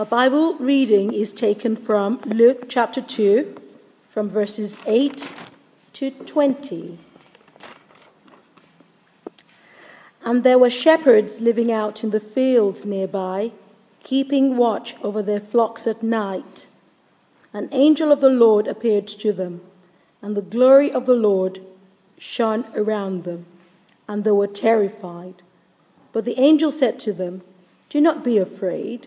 Our Bible reading is taken from Luke chapter 2, from verses 8 to 20. And there were shepherds living out in the fields nearby, keeping watch over their flocks at night. An angel of the Lord appeared to them, and the glory of the Lord shone around them, and they were terrified. But the angel said to them, Do not be afraid.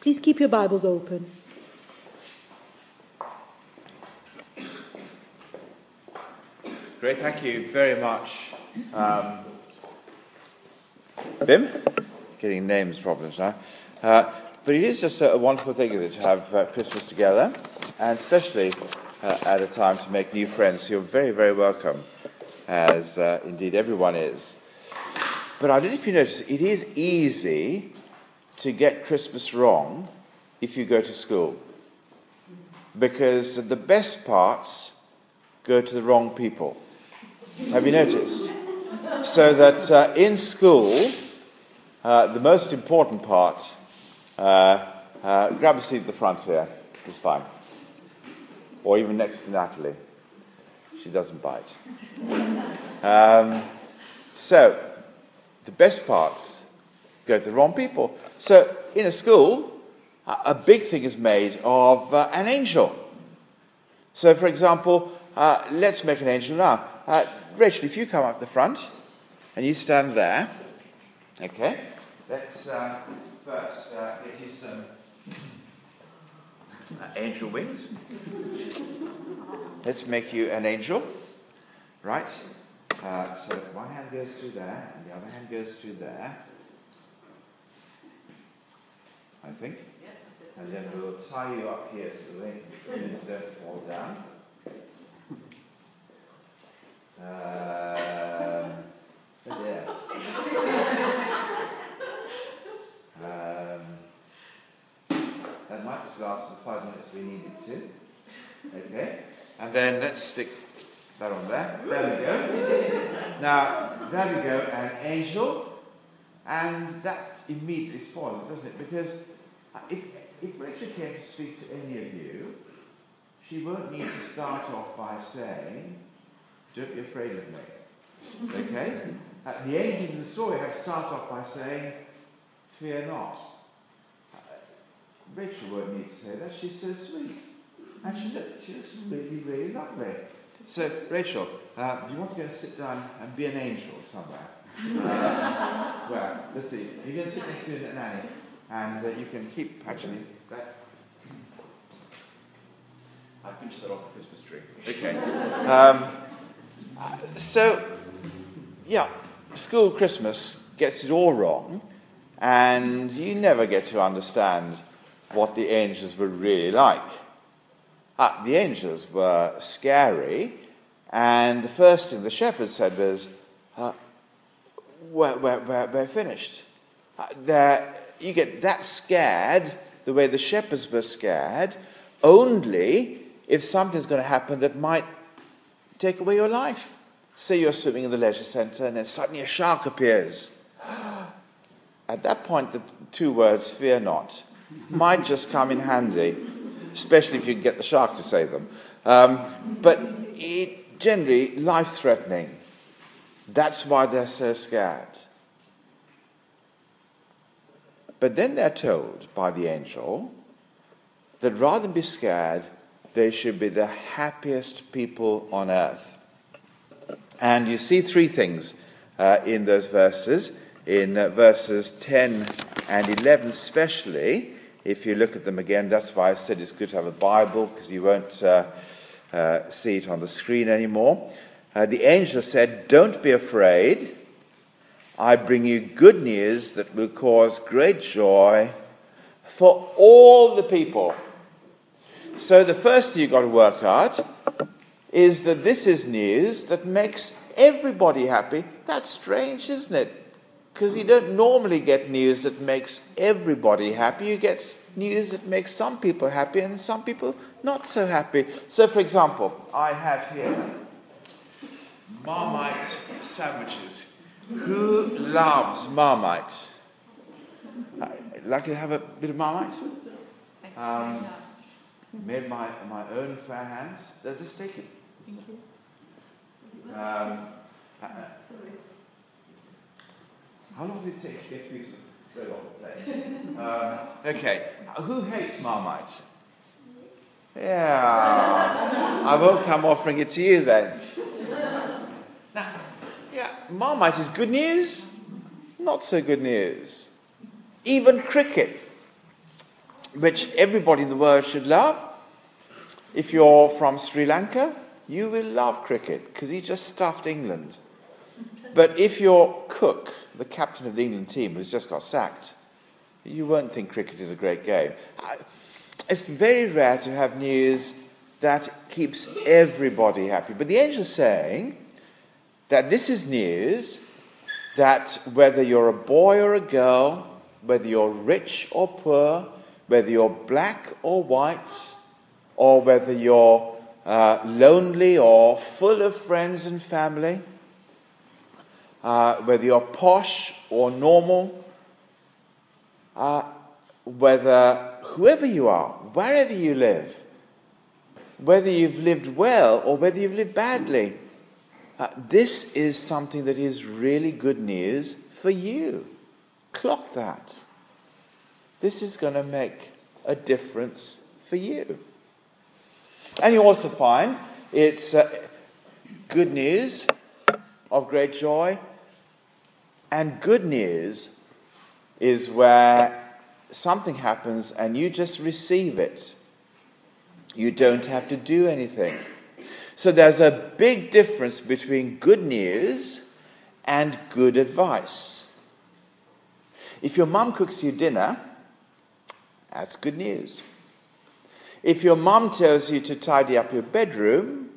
Please keep your Bibles open. Great, thank you very much. Um, Bim? Getting names problems now. Uh, but it is just a, a wonderful thing to have uh, Christmas together, and especially uh, at a time to make new friends. You're very, very welcome, as uh, indeed everyone is. But I don't know if you notice, it is easy to get Christmas wrong if you go to school. Because the best parts go to the wrong people. Have you noticed? So that uh, in school, uh, the most important part, uh, uh, grab a seat at the front here, it's fine. Or even next to Natalie. She doesn't bite. Um, so, the best parts go to the wrong people. So, in a school, a big thing is made of uh, an angel. So, for example, uh, let's make an angel now. Uh, Rachel, if you come up the front and you stand there, okay, let's uh, first uh, get you some uh, angel wings. Let's make you an angel, right? Uh, so one hand goes through there, and the other hand goes through there. I think. And then we'll tie you up here so the wings don't fall down. Um, yeah. um, that might just last the five minutes we need it to. Okay. And then let's stick that on there. There we go. Now, there we go, an angel. And that immediately spoils it, doesn't it? Because if, if Rachel came to speak to any of you, she won't need to start off by saying, don't be afraid of me. Okay? Uh, the angels in the story have to start off by saying, Fear not. Uh, Rachel won't need to say that. She's so sweet. And she, look, she looks really, really lovely. So, Rachel, uh, do you want to go and sit down and be an angel somewhere? Uh, where? Let's see. You can sit next to Nanny, and uh, you can keep actually that. I pinched that off the Christmas tree. Okay. Um, so, yeah, school Christmas gets it all wrong, and you never get to understand what the angels were really like. Uh, the angels were scary, and the first thing the shepherds said was, uh, we're, we're, we're, finished. Uh, you get that scared, the way the shepherds were scared only if something's going to happen that might take away your life. Say you're swimming in the leisure centre and then suddenly a shark appears. At that point, the two words, fear not, might just come in handy, especially if you get the shark to say them. Um, but it, generally, life threatening. That's why they're so scared. But then they're told by the angel that rather than be scared, they should be the happiest people on earth. And you see three things uh, in those verses. In uh, verses 10 and 11, especially, if you look at them again, that's why I said it's good to have a Bible because you won't uh, uh, see it on the screen anymore. Uh, the angel said, Don't be afraid. I bring you good news that will cause great joy for all the people. So the first thing you've got to work out is that this is news that makes everybody happy. That's strange, isn't it? Because you don't normally get news that makes everybody happy. You get news that makes some people happy and some people not so happy. So, for example, I have here Marmite sandwiches. Who loves Marmite? Like to have a bit of Marmite? Um, made my, my own fair hands. Let's just take it. Thank you. Um, uh, how long does it take to get a piece of bread on the plate? um, okay. Who hates Marmite? Yeah. I won't come offering it to you then. Marmite is good news, not so good news. Even cricket, which everybody in the world should love. If you're from Sri Lanka, you will love cricket because he just stuffed England. But if you're Cook, the captain of the England team, who's just got sacked, you won't think cricket is a great game. It's very rare to have news that keeps everybody happy. But the angel's saying that this is news that whether you're a boy or a girl, whether you're rich or poor, whether you're black or white, or whether you're uh, lonely or full of friends and family, uh, whether you're posh or normal, uh, whether whoever you are, wherever you live, whether you've lived well or whether you've lived badly, uh, this is something that is really good news for you. Clock that. This is going to make a difference for you. And you also find it's uh, good news of great joy. And good news is where something happens and you just receive it. You don't have to do anything. So there's a big difference between good news and good advice. If your mum cooks you dinner, that's good news. If your mum tells you to tidy up your bedroom,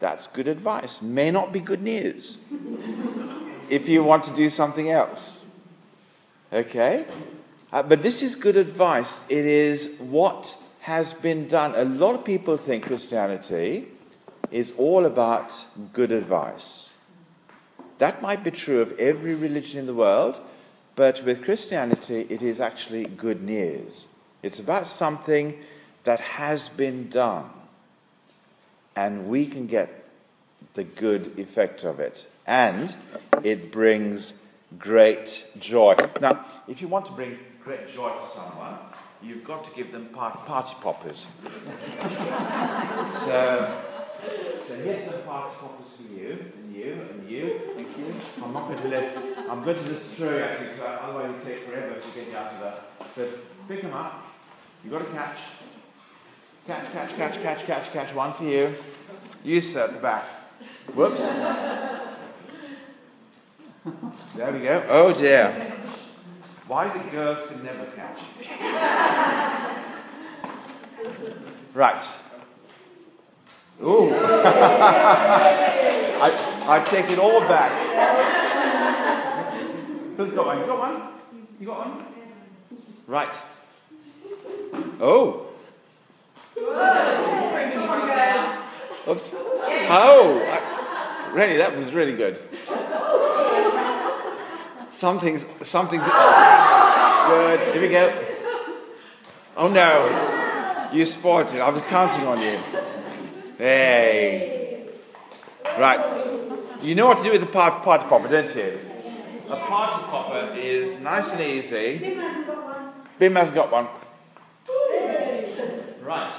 that's good advice. May not be good news. if you want to do something else. Okay? Uh, but this is good advice. It is what has been done. A lot of people think Christianity is all about good advice. That might be true of every religion in the world, but with Christianity, it is actually good news. It's about something that has been done, and we can get the good effect of it. And it brings great joy. Now, if you want to bring great joy to someone, you've got to give them party poppers. so, so here's some party poppers for you, and you, and you. Thank you. I'm not going to let, I'm going to destroy you, because otherwise it take forever to get you out of that. So pick them up. You've got to catch. Catch, catch, catch, catch, catch, catch. One for you. You, sir, at the back. Whoops. There we go. Oh dear. Why is it girls can never catch? right. Ooh. I, I take it all back. Who's got one? You got one? You got one? Right. Oh. Oops. Oh, I, really, that was really good. Something's, something's good. Here we go. Oh no, you spoiled it. I was counting on you. Hey. Right. You know what to do with the party popper, don't you? A party popper is nice and easy. Bim hasn't got one. Bim hasn't got one. Right.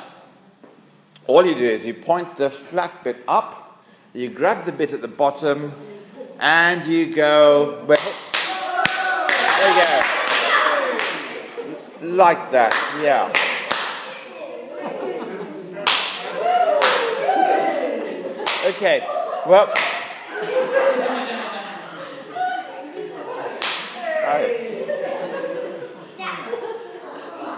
All you do is you point the flat bit up, you grab the bit at the bottom, and you go. Well, there you go. Like that, yeah. Okay, well.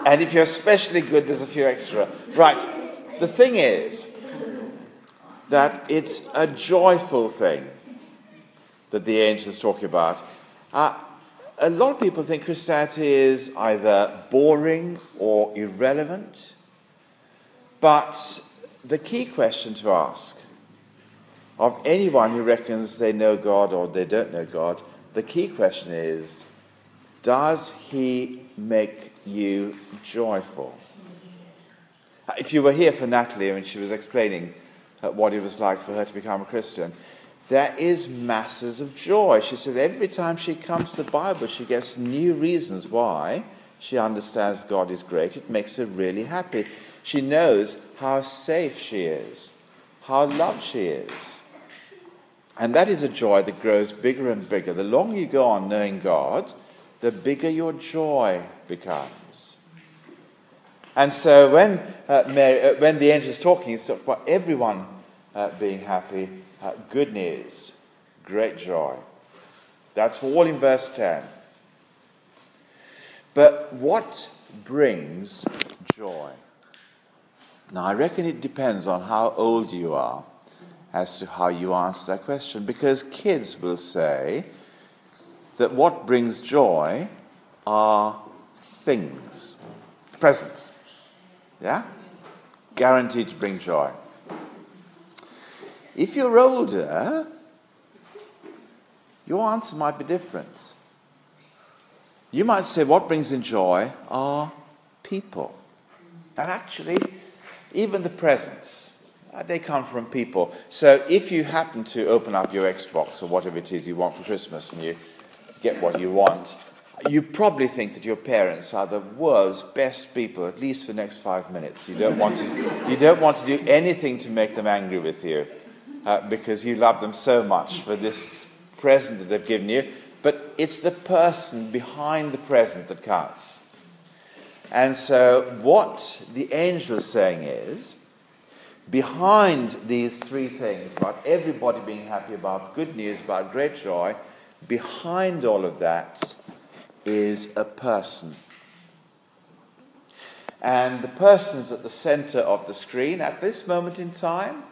And if you're especially good, there's a few extra. Right. The thing is that it's a joyful thing that the angel is talking about. Uh, a lot of people think Christianity is either boring or irrelevant. But the key question to ask of anyone who reckons they know God or they don't know God, the key question is Does he make you joyful? If you were here for Natalie when she was explaining uh, what it was like for her to become a Christian, there is masses of joy. She said every time she comes to the Bible, she gets new reasons why she understands God is great. It makes her really happy. She knows how safe she is, how loved she is. And that is a joy that grows bigger and bigger. The longer you go on knowing God, the bigger your joy becomes. And so when, uh, Mary, uh, when the angel is talking, he's talking about everyone uh, being happy. Uh, good news, great joy. That's all in verse 10. But what brings joy? Now, I reckon it depends on how old you are as to how you answer that question, because kids will say that what brings joy are things, presents. Yeah? Guaranteed to bring joy. If you're older, your answer might be different. You might say, What brings in joy are people. And actually, even the presents, uh, they come from people. So if you happen to open up your Xbox or whatever it is you want for Christmas and you get what you want, you probably think that your parents are the world's best people, at least for the next five minutes. You don't want to, you don't want to do anything to make them angry with you uh, because you love them so much for this present that they've given you. But it's the person behind the present that counts. And so, what the angel is saying is behind these three things about everybody being happy, about good news, about great joy, behind all of that is a person. And the person is at the center of the screen. At this moment in time,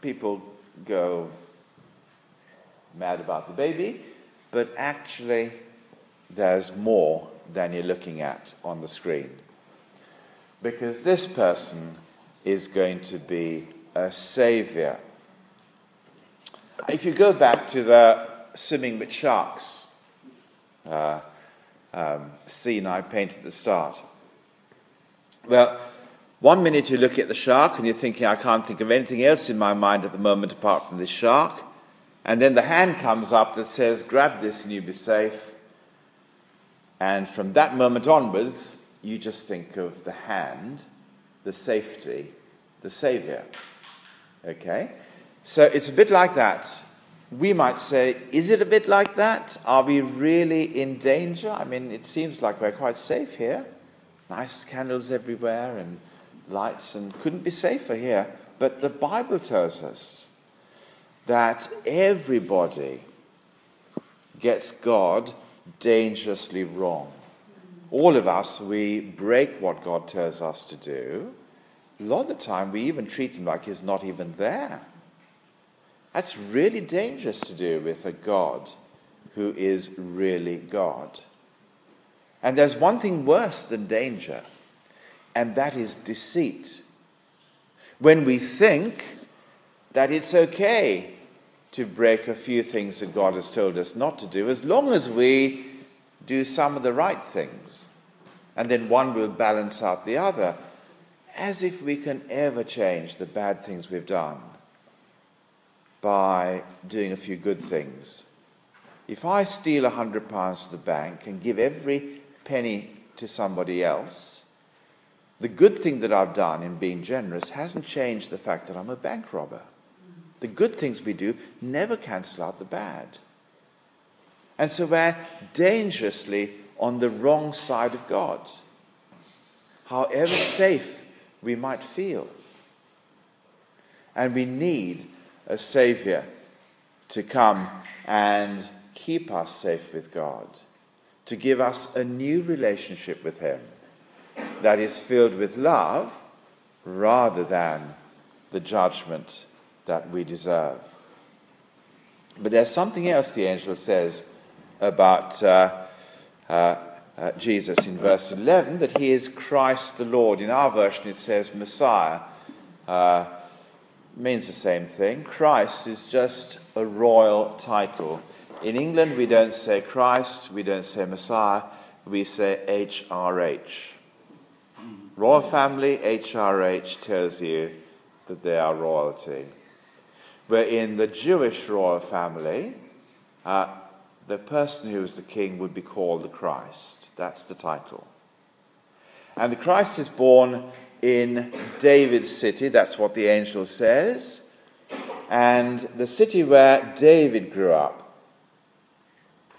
people go mad about the baby, but actually, there's more than you're looking at on the screen. Because this person is going to be a savior. If you go back to the swimming with sharks uh, um, scene I painted at the start. Well, one minute you look at the shark and you're thinking, I can't think of anything else in my mind at the moment apart from this shark. And then the hand comes up that says, grab this and you'll be safe. And from that moment onwards, you just think of the hand, the safety, the savior. Okay? So it's a bit like that we might say, is it a bit like that? Are we really in danger? I mean, it seems like we're quite safe here. Nice candles everywhere and lights, and couldn't be safer here. But the Bible tells us that everybody gets God dangerously wrong. All of us, we break what God tells us to do. A lot of the time, we even treat Him like He's not even there. That's really dangerous to do with a God who is really God. And there's one thing worse than danger, and that is deceit. When we think that it's okay to break a few things that God has told us not to do, as long as we do some of the right things, and then one will balance out the other, as if we can ever change the bad things we've done by doing a few good things. If I steal a hundred pounds to the bank and give every penny to somebody else, the good thing that I've done in being generous hasn't changed the fact that I'm a bank robber. The good things we do never cancel out the bad. And so we're dangerously on the wrong side of God. However safe we might feel. And we need a Savior to come and keep us safe with God, to give us a new relationship with Him that is filled with love rather than the judgment that we deserve. But there's something else the angel says about uh, uh, uh, Jesus in verse 11 that he is Christ the Lord. In our version, it says Messiah. Uh, means the same thing. Christ is just a royal title. In England, we don't say Christ, we don't say Messiah, we say HRH. Royal family, HRH tells you that they are royalty. But in the Jewish royal family, uh, the person who is the king would be called the Christ. That's the title. And the Christ is born in David's city. That's what the angel says. And the city where David grew up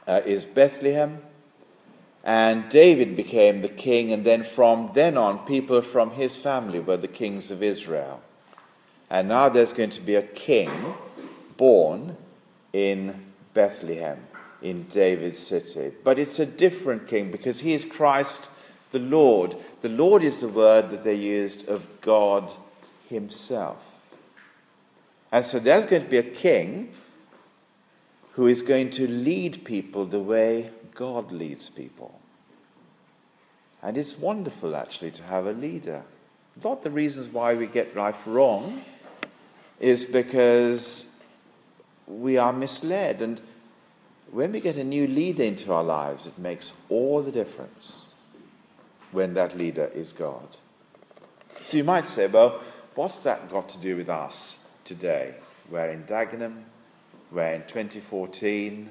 uh, is Bethlehem. And David became the king, and then from then on, people from his family were the kings of Israel. And now there's going to be a king born in Bethlehem, in David's city. But it's a different king because he is Christ the Lord. The Lord is the word that they used of God Himself. And so there's going to be a king who is going to lead people the way God leads people. And it's wonderful actually to have a leader. Of the reasons why we get life wrong is because we are misled. And when we get a new leader into our lives, it makes all the difference when that leader is God. So you might say, well, what's that got to do with us today? We're in Dagenham, we're in 2014.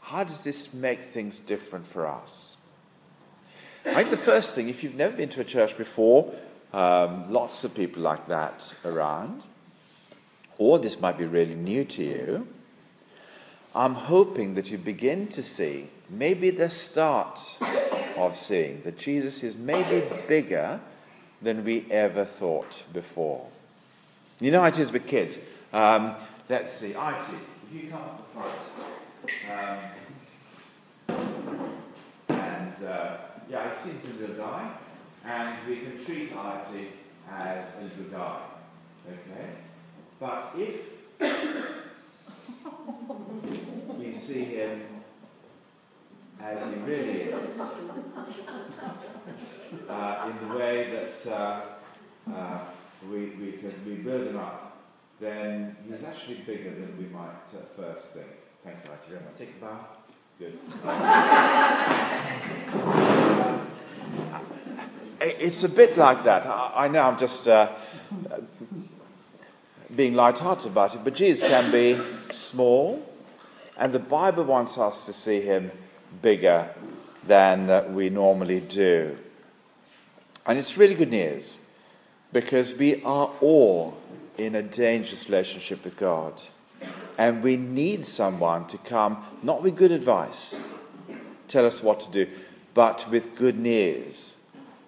How does this make things different for us? I think the first thing, if you've never been to a church before, um, lots of people like that around, or this might be really new to you, I'm hoping that you begin to see maybe the start of seeing that Jesus is maybe bigger than we ever thought before. You know how it is with kids. Um, let's see, IT, if you come up the front. Um, and uh, yeah, it seems a little guy, and we can treat IT as a little guy. Okay? But if we see him as he really is, uh, in the way that uh, uh, we, we, can, we build him up, then he's actually bigger than we might at first think. Thank you, Archie, very much. Take a bow. Good. it's a bit like that. I, I know I'm just uh, being light-hearted about it, but Jesus can be small, and the Bible wants us to see him bigger than we normally do. And it's really good news because we are all in a dangerous relationship with God. And we need someone to come, not with good advice, tell us what to do, but with good news,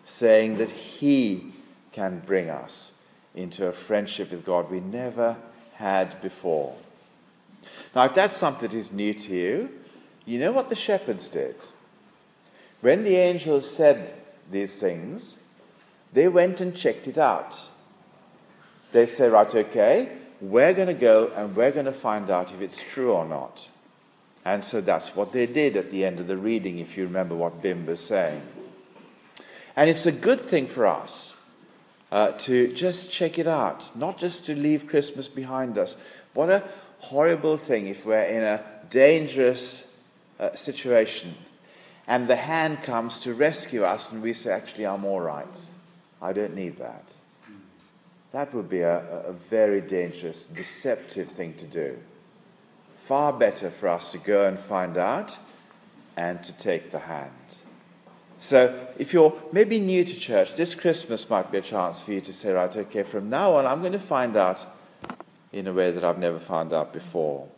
saying that He can bring us into a friendship with God we never had before. Now, if that's something that is new to you, you know what the shepherds did? When the angels said these things, they went and checked it out. They said, right, okay, we're going to go and we're going to find out if it's true or not. And so that's what they did at the end of the reading, if you remember what Bim was saying. And it's a good thing for us uh, to just check it out, not just to leave Christmas behind us. What a horrible thing if we're in a dangerous uh, situation and the hand comes to rescue us and we say, actually, I'm all right. I don't need that. That would be a, a very dangerous, deceptive thing to do. Far better for us to go and find out and to take the hand. So, if you're maybe new to church, this Christmas might be a chance for you to say, right, okay, from now on, I'm going to find out in a way that I've never found out before.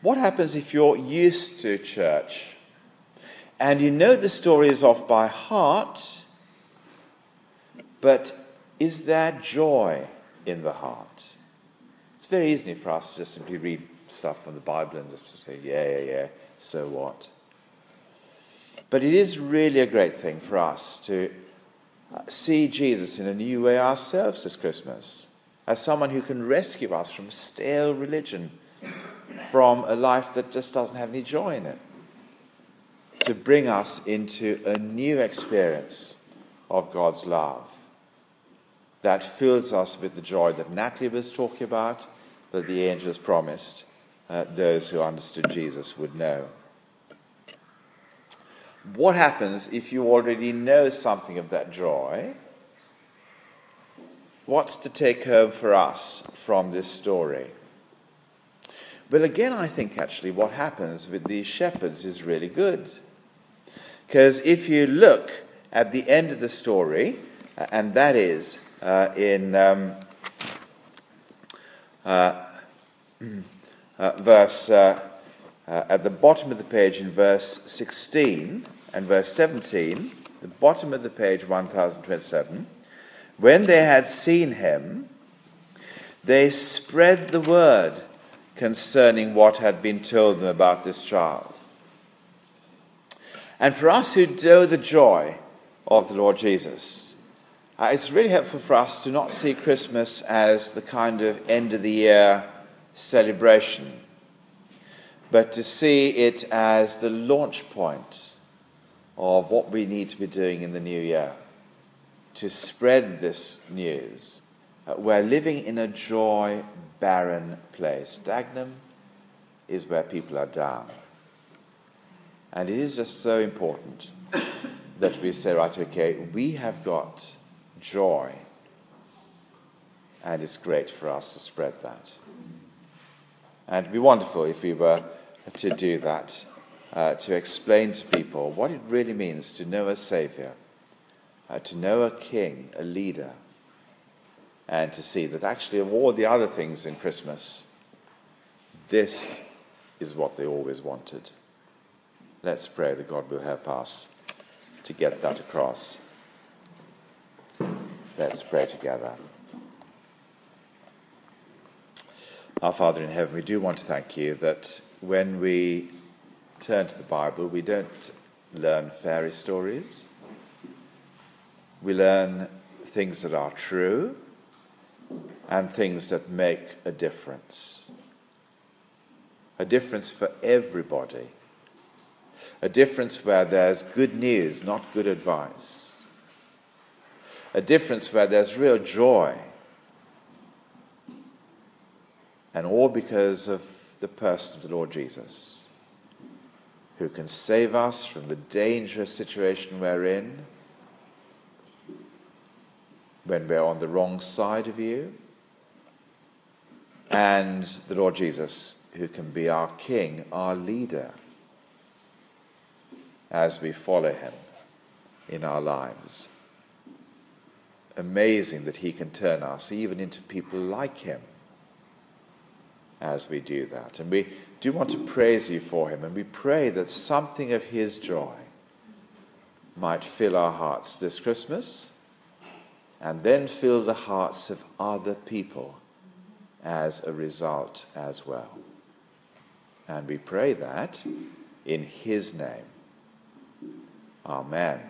What happens if you're used to church and you know the stories off by heart, but is there joy in the heart? It's very easy for us to just simply read stuff from the Bible and just say, yeah, yeah, yeah, so what? But it is really a great thing for us to see Jesus in a new way ourselves this Christmas, as someone who can rescue us from stale religion, from a life that just doesn't have any joy in it, to bring us into a new experience of God's love that fills us with the joy that Natalie was talking about, that the angels promised uh, those who understood Jesus would know. What happens if you already know something of that joy? What's to take home for us from this story? Well, again, I think actually what happens with these shepherds is really good. Because if you look at the end of the story, and that is uh, in um, uh, uh verse uh, uh, at the bottom of the page in verse 16 and verse 17, the bottom of the page 1027, when they had seen him, they spread the word concerning what had been told them about this child. And for us who know the joy of the Lord Jesus, uh, it's really helpful for us to not see Christmas as the kind of end of the year celebration but to see it as the launch point of what we need to be doing in the new year to spread this news. Uh, we're living in a joy barren place. Dagenham is where people are down. And it is just so important that we say, right, okay, we have got joy, and it's great for us to spread that. And it'd be wonderful if we were to do that, uh, to explain to people what it really means to know a Savior, uh, to know a King, a leader, and to see that actually, of all the other things in Christmas, this is what they always wanted. Let's pray that God will help us to get that across. Let's pray together. Our Father in heaven, we do want to thank you that when we turn to the Bible, we don't learn fairy stories. We learn things that are true and things that make a difference. A difference for everybody. A difference where there's good news, not good advice. A difference where there's real joy. And all because of the person of the Lord Jesus, who can save us from the dangerous situation we're in when we're on the wrong side of you, and the Lord Jesus, who can be our King, our leader, as we follow him in our lives. Amazing that he can turn us even into people like him as we do that. And we do want to praise you for him, and we pray that something of his joy might fill our hearts this Christmas and then fill the hearts of other people as a result as well. And we pray that in his name. Amen.